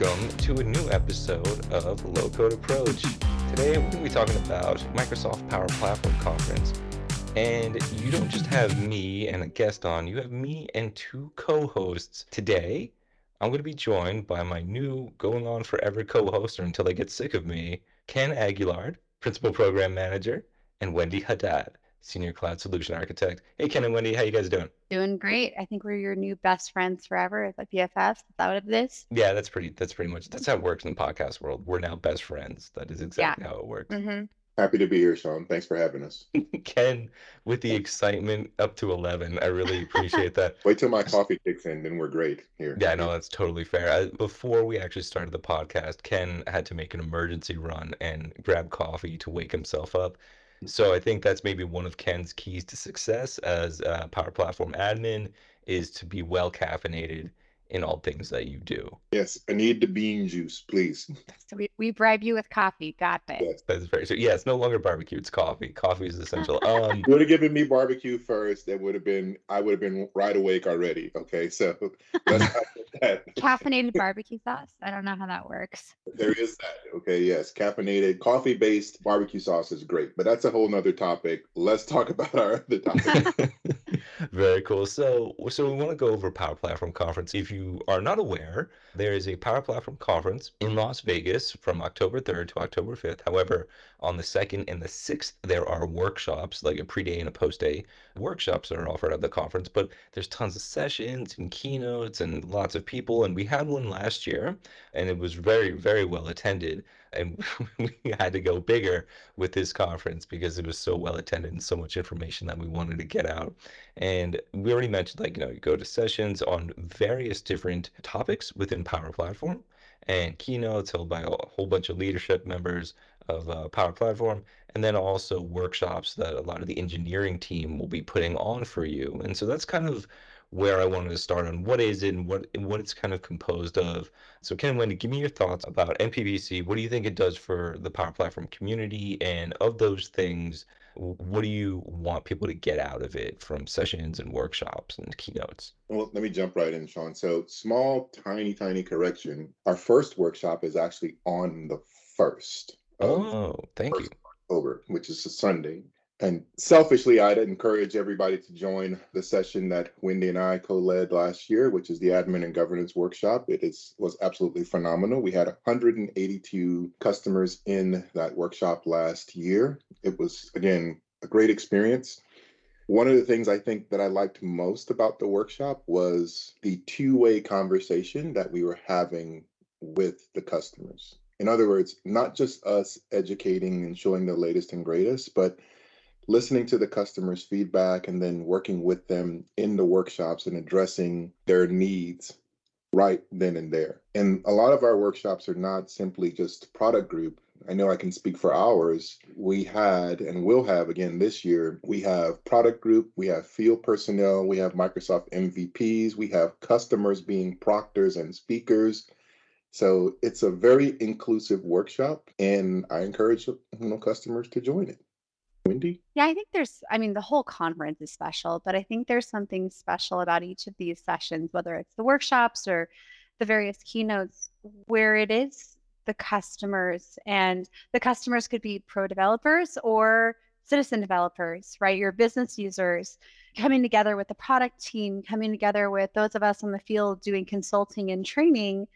welcome to a new episode of Low Code Approach. Today we're going to be talking about Microsoft Power Platform Conference. And you don't just have me and a guest on, you have me and two co hosts. Today, I'm going to be joined by my new going on forever co host or until they get sick of me, Ken Aguillard, Principal Program Manager, and Wendy Haddad, Senior Cloud Solution Architect. Hey, Ken and Wendy, how you guys doing? Doing great. I think we're your new best friends forever, like BFFs. Is that what it is? Yeah, that's pretty. That's pretty much. That's how it works in the podcast world. We're now best friends. That is exactly how it works. hmm Happy to be here, Sean. Thanks for having us. Ken, with the excitement up to eleven, I really appreciate that. Wait till my coffee kicks in, then we're great here. Yeah, I know that's totally fair. I, before we actually started the podcast, Ken had to make an emergency run and grab coffee to wake himself up. So I think that's maybe one of Ken's keys to success as a Power Platform admin is to be well caffeinated in all things that you do. Yes, I need the bean juice, please. So we, we bribe you with coffee. Got it. Yes. That's very true. Yeah, it's no longer barbecue; it's coffee. Coffee is essential. Um, Would have given me barbecue first. That would have been I would have been right awake already. Okay, so let's not that. Caffeinated barbecue sauce. I don't know how that works. There is that. Okay, yes, caffeinated coffee based barbecue sauce is great, but that's a whole nother topic. Let's talk about our other topic. Very cool. So, so we want to go over Power Platform Conference. If you are not aware, there is a Power Platform Conference in Las Vegas from October 3rd to October 5th. However, on the 2nd and the 6th, there are workshops, like a pre-day and a post-day workshops that are offered at the conference. But there's tons of sessions and keynotes and lots of people. And we had one last year, and it was very, very well attended. And we had to go bigger with this conference because it was so well attended and so much information that we wanted to get out. And we already mentioned, like, you know, you go to sessions on various different topics within Power Platform and keynotes held by a whole bunch of leadership members of uh, Power Platform, and then also workshops that a lot of the engineering team will be putting on for you. And so that's kind of where I wanted to start on what is it and what and what it's kind of composed of. So Ken Wendy, give me your thoughts about MPPC. What do you think it does for the Power Platform community? And of those things, what do you want people to get out of it from sessions and workshops and keynotes? Well, let me jump right in, Sean. So, small, tiny, tiny correction. Our first workshop is actually on the first Oh, thank you. first of October, which is a Sunday. And selfishly, I'd encourage everybody to join the session that Wendy and I co-led last year, which is the Admin and Governance Workshop. It is was absolutely phenomenal. We had 182 customers in that workshop last year. It was again a great experience. One of the things I think that I liked most about the workshop was the two-way conversation that we were having with the customers. In other words, not just us educating and showing the latest and greatest, but listening to the customers' feedback and then working with them in the workshops and addressing their needs right then and there. And a lot of our workshops are not simply just product group. I know I can speak for ours. We had and will have again this year, we have product group, we have field personnel, we have Microsoft MVPs, we have customers being proctors and speakers. So it's a very inclusive workshop, and I encourage you know customers to join it. Yeah, I think there's, I mean, the whole conference is special, but I think there's something special about each of these sessions, whether it's the workshops or the various keynotes, where it is the customers, and the customers could be pro developers or citizen developers, right? Your business users coming together with the product team, coming together with those of us on the field doing consulting and training.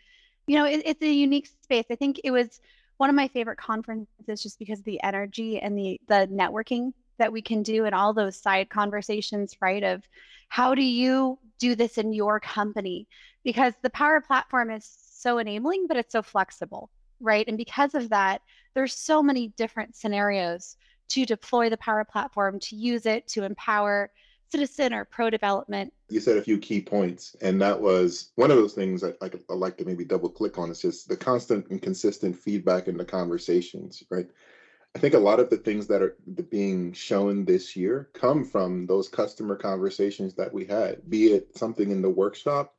You know, it, it's a unique space. I think it was one of my favorite conferences just because of the energy and the the networking that we can do and all those side conversations right of how do you do this in your company? Because the power platform is so enabling but it's so flexible right? And because of that there's so many different scenarios to deploy the power platform to use it to empower citizen or pro development You said a few key points, and that was one of those things I, I, like to maybe double click on is just the constant and consistent feedback in the conversations, right? I think a lot of the things that are being shown this year come from those customer conversations that we had, be it something in the workshop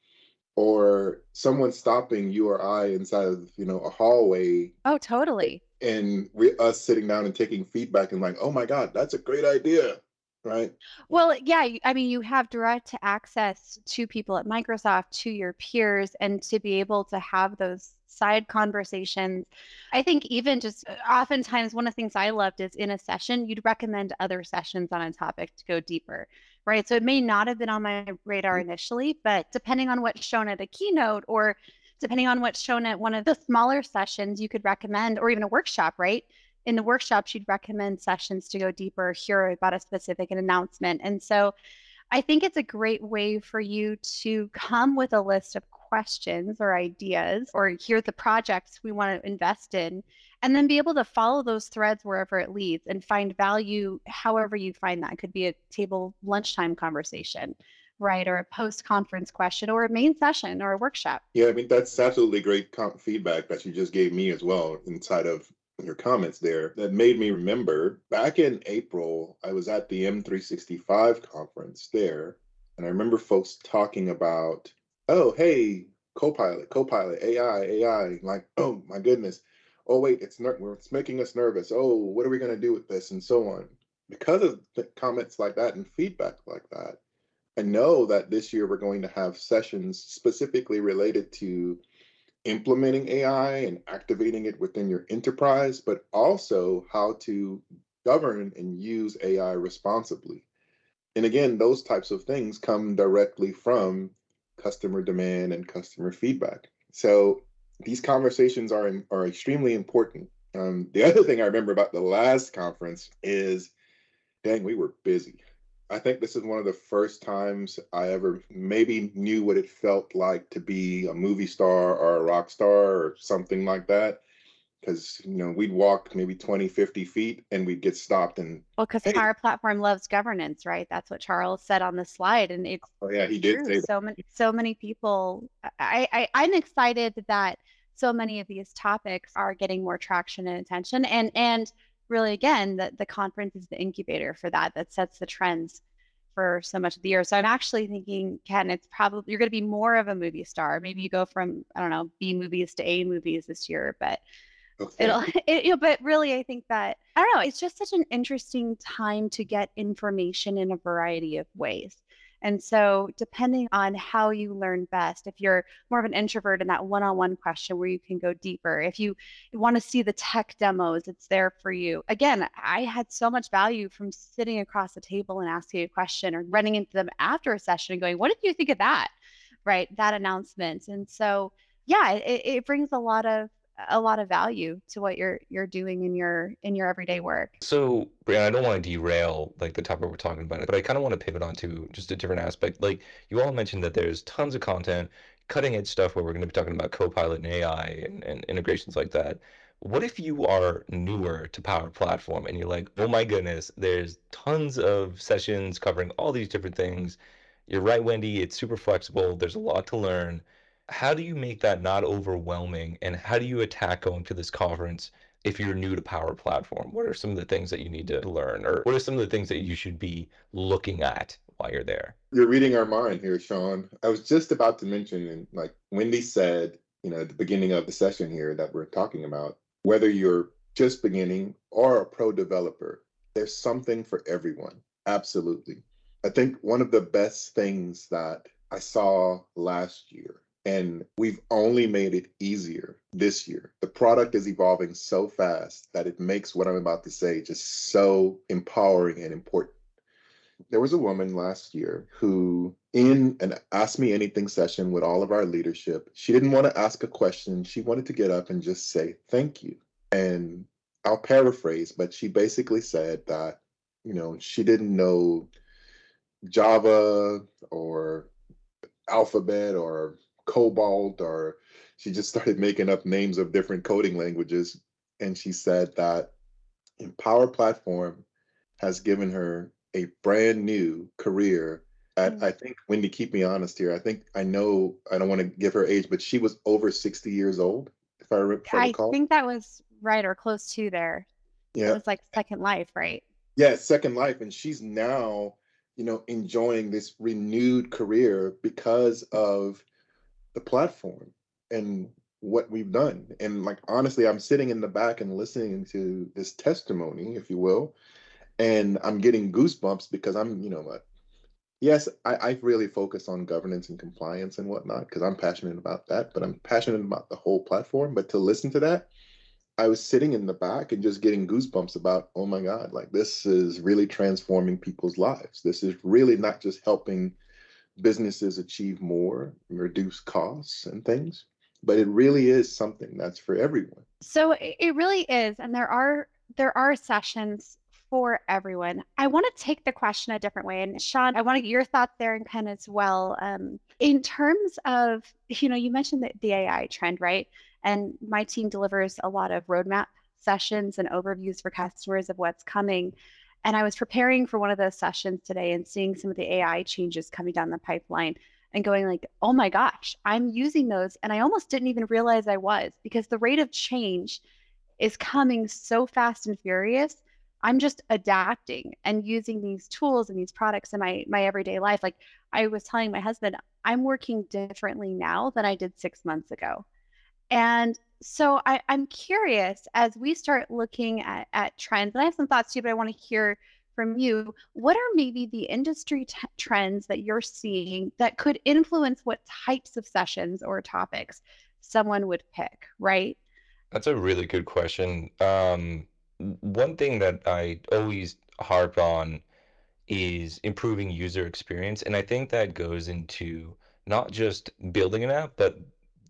or someone stopping you or I inside of, you know, a hallway oh totally and we us sitting down and taking feedback and like, oh my God, that's a great idea. Right? Well, yeah, I mean, you have direct access to people at Microsoft, to your peers, and to be able to have those side conversations. I think even just uh, oftentimes one of the things I loved is in a session, you'd recommend other sessions on a topic to go deeper, right? So it may not have been on my radar initially, but depending on what's shown at a keynote or depending on what's shown at one of the smaller sessions, you could recommend, or even a workshop, right? In the workshops, you'd recommend sessions to go deeper, hear about a specific announcement. And so I think it's a great way for you to come with a list of questions or ideas, or hear the projects we want to invest in, and then be able to follow those threads wherever it leads and find value however you find that. It could be a table lunchtime conversation right? Or a post conference question or a main session or a workshop. Yeah, I mean, that's absolutely great com- feedback that you just gave me as well inside of your comments there that made me remember back in April, I was at the M365 conference there, and I remember folks talking about, oh, hey, Copilot, Copilot, AI, AI, like, oh my goodness. Oh, wait, it's, ner- it's making us nervous. Oh, what are we going to do with this? And so on. Because of comments like that and feedback like that, I know that this year we're going to have sessions specifically related to implementing AI and activating it within your enterprise, but also how to govern and use AI responsibly. And again, those types of things come directly from customer demand and customer feedback. So these conversations are are extremely important. Um, the other thing I remember about the last conference is, dang, we were busy. I think this is one of the first times I ever maybe knew what it felt like to be a movie star or a rock star or something like that. Because, you know, we'd walk maybe 20, 50 feet and we'd get stopped and. Well, because Hey. Power Platform loves governance, right? That's what Charles said on the slide. And it's Oh, yeah, he did say. So many, so many people. I, I, I'm excited that so many of these topics are getting more traction and attention. And and really, again, the the conference is the incubator for that. That sets the trends for so much of the year. So I'm actually thinking, Ken, it's probably you're going to be more of a movie star. Maybe you go from I don't know B movies to A movies this year, but Okay. it'll it, you know, but really i think that i don't know it's just such an interesting time to get information in a variety of ways and so depending on how you learn best if you're more of an introvert in that one-on-one question where you can go deeper if you want to see the tech demos it's there for you. Again i had so much value from sitting across the table and asking a question or running into them after a session and going what did you think of that? Right? That announcement. And so yeah it, it brings a lot of a lot of value to what you're you're doing in your in your everyday work. So, Brianna, I don't want to derail like the topic we're talking about, but I kind of want to pivot onto just a different aspect. Like you all mentioned that there's tons of content, cutting edge stuff where we're going to be talking about Copilot and AI and, and integrations like that. What if you are newer to Power Platform and you're like, oh my goodness, there's tons of sessions covering all these different things. You're right, Wendy, it's super flexible. There's a lot to learn. How do you make that not overwhelming? And how do you attack going to this conference if you're new to Power Platform? What are some of the things that you need to learn? Or what are some of the things that you should be looking at while you're there? You're reading our mind here, Sean. I was just about to mention, and like Wendy said, you know, at the beginning of the session here that we're talking about, whether you're just beginning or a pro developer, there's something for everyone. Absolutely. I think one of the best things that I saw last year, and we've only made it easier this year. The product is evolving so fast that it makes what I'm about to say just so empowering and important. There was a woman last year who in an ask me anything session with all of our leadership she didn't want to ask a question. She wanted to get up and just say thank you. And i'll paraphrase but she basically said that you know she didn't know java or alphabet or cobalt or she just started making up names of different coding languages and she said that empower platform has given her a brand new career at Mm. I think Wendy, keep me honest here. I think I know I don't want to give her age, but she was over 60 years old, if I, re- if I recall. think that was right or close to there. Yeah. It was like Second Life, right? Yeah, Second Life. And she's now, you know, enjoying this renewed career because of the platform and what we've done. And like honestly, I'm sitting in the back and listening to this testimony, if you will. And I'm getting goosebumps because I'm, you know? Yes, I, I really focus on governance and compliance and whatnot because I'm passionate about that, but I'm passionate about the whole platform. But to listen to that, I was sitting in the back and just getting goosebumps about, oh my God, like this is really transforming people's lives. This is really not just helping businesses achieve more, reduce costs and things, but it really is something that's for everyone. So it really is. And there are there are sessions for everyone. I want to take the question a different way. And Sean, I want to get your thoughts there and Ken as well. Um, in terms of, you know, you mentioned the, the AI trend, right? And my team delivers a lot of roadmap sessions and overviews for customers of what's coming. And I was preparing for one of those sessions today and seeing some of the AI changes coming down the pipeline and going like, "Oh my gosh, I'm using those and I almost didn't even realize I was because the rate of change is coming so fast and furious. I'm just adapting and using these tools and these products in my my everyday life. Like I was telling my husband, I'm working differently now than I did 6 months ago. And so I, am curious as we start looking at, at trends, and I have some thoughts too, but I want to hear from you. What are maybe the industry t- trends that you're seeing that could influence what types of sessions or topics someone would pick, right? That's a really good question. Um, one thing that I always harp on is improving user experience. And I think that goes into not just building an app, but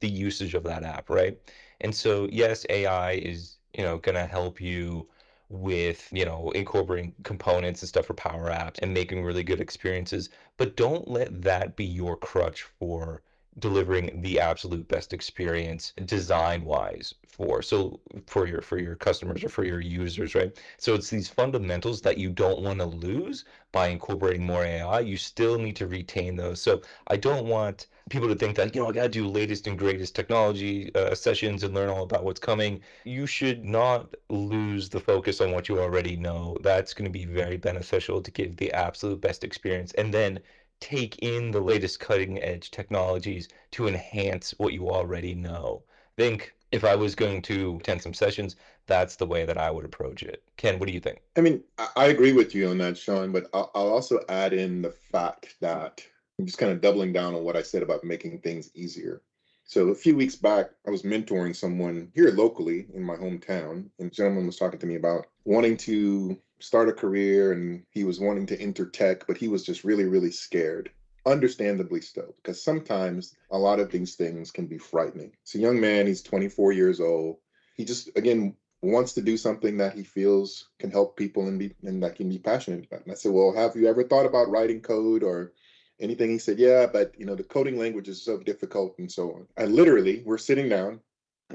the usage of that app, right? And so, yes, AI is, you know, going to help you with, you know, incorporating components and stuff for Power Apps and making really good experiences, but don't let that be your crutch for delivering the absolute best experience design wise for so for your for your customers or for your users right? So it's these fundamentals that you don't want to lose by incorporating more ai you still need to retain those. So i don't want people to think that you know i got to do latest and greatest technology uh, sessions and learn all about what's coming you should not lose the focus on what you already know that's going to be very beneficial to give the absolute best experience and then take in the latest cutting edge technologies to enhance what you already know. I think if I was going to attend some sessions, that's the way that I would approach it. Ken, what do you think? I mean, I agree with you on that, Sean, but I'll also add in the fact that I'm just kind of doubling down on what I said about making things easier. So a few weeks back, I was mentoring someone here locally in my hometown, and the gentleman was talking to me about wanting to start a career and he was wanting to enter tech, but he was just really, really scared. Understandably so, because sometimes a lot of these things can be frightening. It's a young man, he's 24 years old. He just, again, wants to do something that he feels can help people and be and that can be passionate about. And I said, Well, have you ever thought about writing code or anything? He said, Yeah, but you know, the coding language is so difficult and so on. I literally, we're sitting down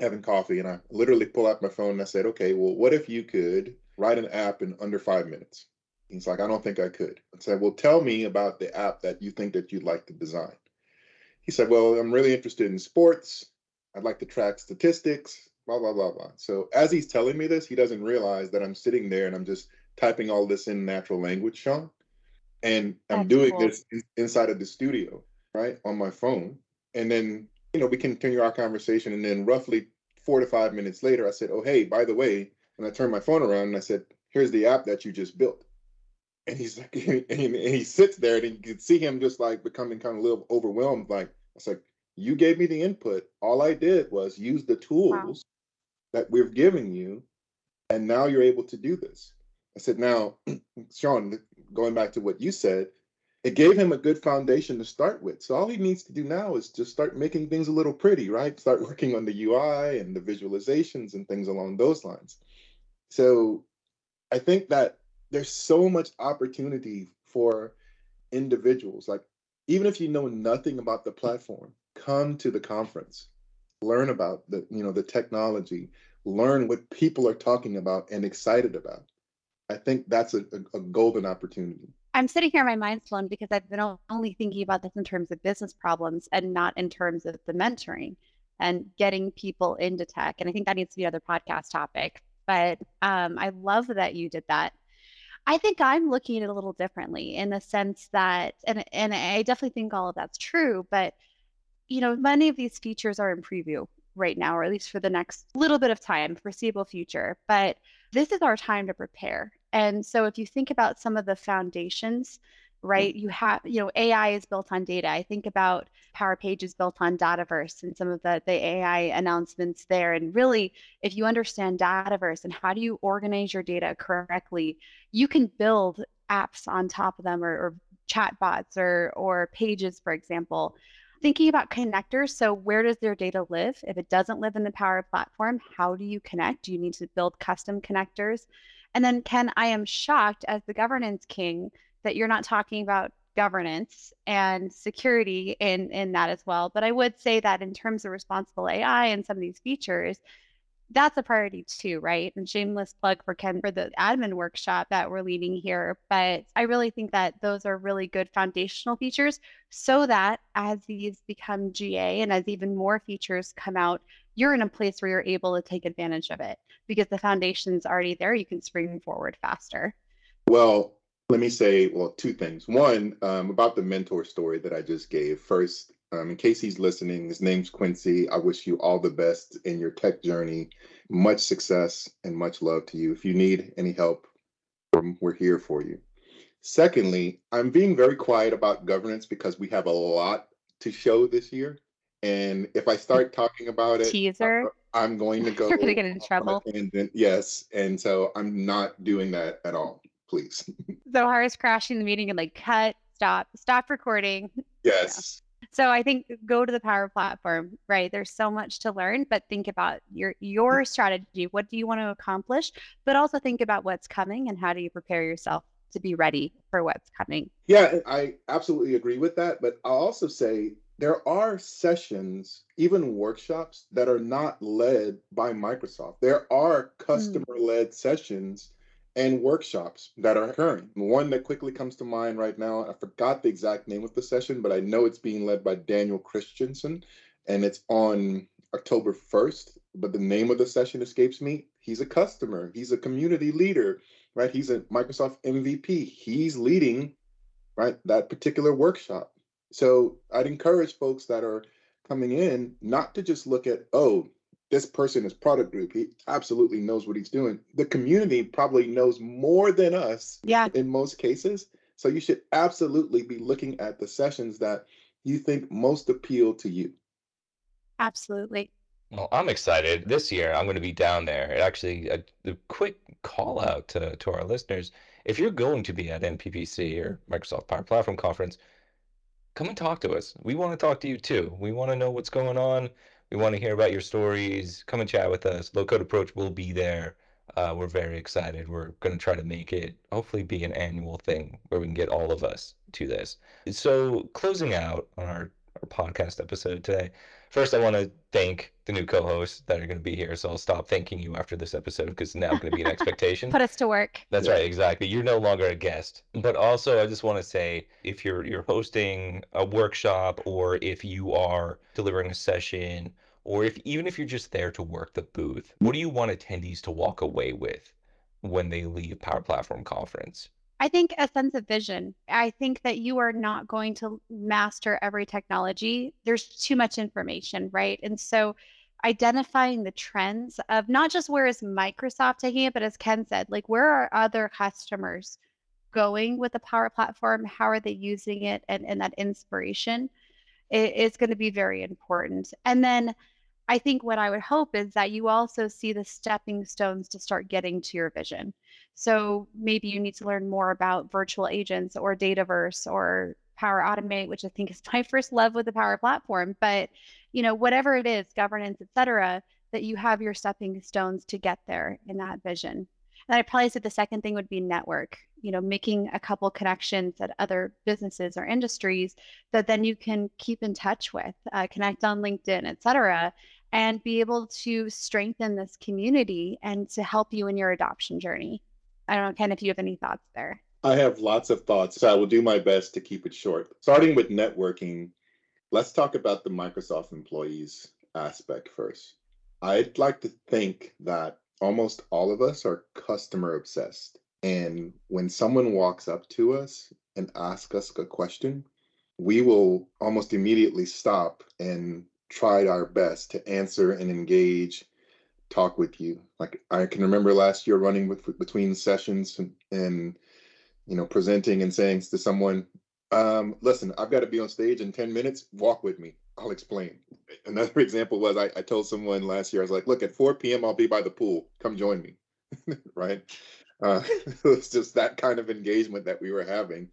having coffee, and I literally pull out my phone and I said, Okay, well, what if you could write an app in under five minutes. He's like, I don't think I could. I said, Well, tell me about the app that you think that you'd like to design. He said, Well, I'm really interested in sports. I'd like to track statistics, blah, blah, blah, blah. So as he's telling me this, he doesn't realize that I'm sitting there and I'm just typing all this in natural language, Sean. And I'm doing cool. this inside of the studio, right, on my phone. And then, you know, we continue our conversation. And then roughly four to five minutes later, I said, Oh, hey, by the way, and I turned my phone around and I said, "Here's the app that you just built." And he's like, and he, and he sits there and you could see him just like becoming kind of a little overwhelmed. Like, I was like, "You gave me the input. All I did was use the tools wow. that we're giving you, and now you're able to do this." I said, "Now, Sean, going back to what you said." It gave him a good foundation to start with. So all he needs to do now is just start making things a little pretty, right? Start working on the UI and the visualizations and things along those lines. So I think that there's so much opportunity for individuals. Like, even if you know nothing about the platform, come to the conference, learn about the, you know, the technology, learn what people are talking about and excited about. I think that's a, a, a golden opportunity. I'm sitting here, my mind's blown because I've been only thinking about this in terms of business problems and not in terms of the mentoring and getting people into tech. And I think that needs to be another podcast topic but um, I love that you did that. I think I'm looking at it a little differently in the sense that, and and I definitely think all of that's true, but you know, many of these features are in preview right now, or at least for the next little bit of time, foreseeable future. But this is our time to prepare. And so if you think about some of the foundations, hmm. right, you have, you know, AI is built on data. I think about Power Pages built on Dataverse and some of the, the AI announcements there. And really, if you understand Dataverse and how do you organize your data correctly, you can build apps on top of them or, or chatbots or or pages, for example. Thinking about connectors, so where does their data live? If it doesn't live in the Power Platform, how do you connect? Do you need to build custom connectors? And then, Ken, I am shocked as the governance king that you're not talking about governance and security in in that as well. But I would say that in terms of responsible AI and some of these features, that's a priority too, right? And shameless plug for Ken for the admin workshop that we're leading here. But I really think that those are really good foundational features so that as these become GA and as even more features come out, you're in a place where you're able to take advantage of it because the foundation's already there. You can spring forward faster. Well, let me say, well, two things. One, um, about the mentor story that I just gave. First, um, in case he's listening, his name's Quincy. I wish you all the best in your tech journey. Much success and much love to you. If you need any help, we're here for you. Secondly, I'm being very quiet about governance because we have a lot to show this year. And if I start talking about it, uh, teaser, I'm going to go. You're going to get in trouble. And yes, and so I'm not doing that at all. Please. Zohar is crashing the meeting and like cut, stop, stop recording. Yes. Yeah. So I think go to the Power Platform, right? There's so much to learn, but think about your your mm-hmm. strategy. What do you want to accomplish? But also think about what's coming and how do you prepare yourself to be ready for what's coming. Yeah, I absolutely agree with that. But I'll also say there are sessions, even workshops, that are not led by Microsoft. There are customer led mm. sessions and workshops that are occurring. One that quickly comes to mind right now, I forgot the exact name of the session, but I know it's being led by Daniel Christensen and it's on October 1st. But the name of the session escapes me. He's a customer, he's a community leader, right? He's a Microsoft MVP. He's leading, right, that particular workshop. So I'd encourage folks that are coming in not to just look at, oh, this person is product group. He absolutely knows what he's doing. The community probably knows more than us yeah. in most cases. So you should absolutely be looking at the sessions that you think most appeal to you. Absolutely. Well, I'm excited. This year, I'm going to be down there. Actually, uh, a, a quick call out to, to our listeners. If you're going to be at MPPC or Microsoft Power Platform Conference, come and talk to us. We want to talk to you too. We want to know what's going on. We want to hear about your stories. Come and chat with us. Low Code Approach will be there. Uh, we're very excited. We're going to try to make it hopefully be an annual thing where we can get all of us to this. So, closing out on our, our podcast episode today, First, I want to thank the new co-hosts that are going to be here. So I'll stop thanking you after this episode because now going to be an expectation. Put us to work. That's right, exactly. You're no longer a guest. But also, I just want to say, if you're you're hosting a workshop, or if you are delivering a session, or if even if you're just there to work the booth, what do you want attendees to walk away with when they leave Power Platform Conference? I think a sense of vision. I think that you are not going to master every technology. There's too much information, right? And so identifying the trends of not just where is Microsoft taking it, but as Ken said, like where are other customers going with the Power Platform? How are they using it? And, and that inspiration is going to be very important. And then I think what I would hope is that you also see the stepping stones to start getting to your vision. So maybe you need to learn more about virtual agents or Dataverse or Power Automate, which I think is my first love with the Power Platform. But you know, whatever it is, governance, et cetera, that you have your stepping stones to get there in that vision. And I'd probably say the second thing would be network, you know, making a couple connections at other businesses or industries that then you can keep in touch with, uh, connect on LinkedIn, et cetera, and be able to strengthen this community and to help you in your adoption journey. I don't know, Ken, if you have any thoughts there. I have lots of thoughts. So I will do my best to keep it short. Starting with networking, let's talk about the Microsoft employees aspect first. I'd like to think that almost all of us are customer obsessed. And when someone walks up to us and asks us a question, we will almost immediately stop and tried our best to answer and engage talk with you. Like I can remember last year running with between sessions and, and you know presenting and saying to someone, um, "Listen, I've got to be on stage in ten minutes. Walk with me. I'll explain." Another example was I, I told someone last year I was like, "Look, at 4 p.m. I'll be by the pool. Come join me." right? Uh, it's just that kind of engagement that we were having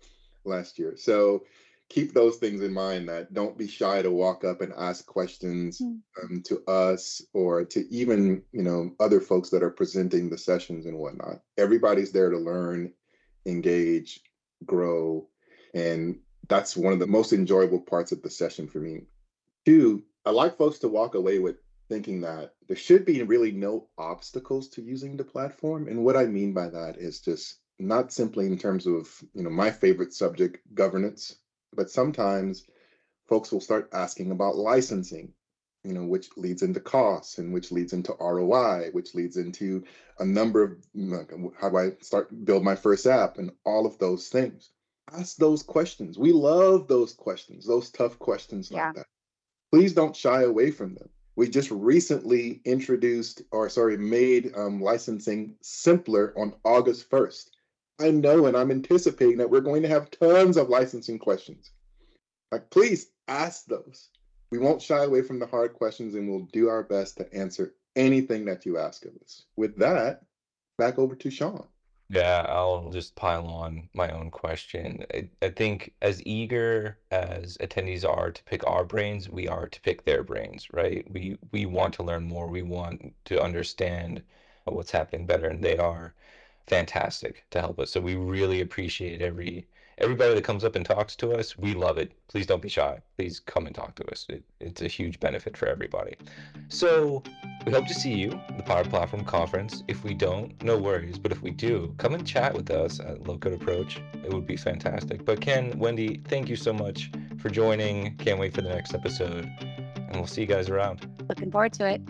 last year. So keep those things in mind that don't be shy to walk up and ask questions mm. um, to us or to even you know other folks that are presenting the sessions and whatnot. Everybody's there to learn engage grow and that's one of the most enjoyable parts of the session for me. Two i like folks to walk away with thinking that there should be really no obstacles to using the platform and what i mean by that is just not simply in terms of you know my favorite subject governance but sometimes folks will start asking about licensing, you know, which leads into costs and which leads into ROI, which leads into a number of like, how do I start build my first app and all of those things. Ask those questions. We love those questions, those tough questions yeah. like that. Please don't shy away from them. We just recently introduced, or sorry, made um, licensing simpler on August 1st. I know and I'm anticipating that we're going to have tons of licensing questions. Like, please ask those. We won't shy away from the hard questions and we'll do our best to answer anything that you ask of us. With that, back over to Sean. Yeah, I'll just pile on my own question. I, I think as eager as attendees are to pick our brains, we are to pick their brains, right? We we want to learn more. We want to understand what's happening better, and they are fantastic to help us. So we really appreciate every everybody that comes up and talks to us. We love it. Please don't be shy. Please come and talk to us. It, it's a huge benefit for everybody. So we hope to see you the Power Platform Conference. If we don't, no worries. But if we do, come and chat with us at Low Code Approach. It would be fantastic. But Ken, Wendy, thank you so much for joining. Can't wait for the next episode. And we'll see you guys around. Looking forward to it.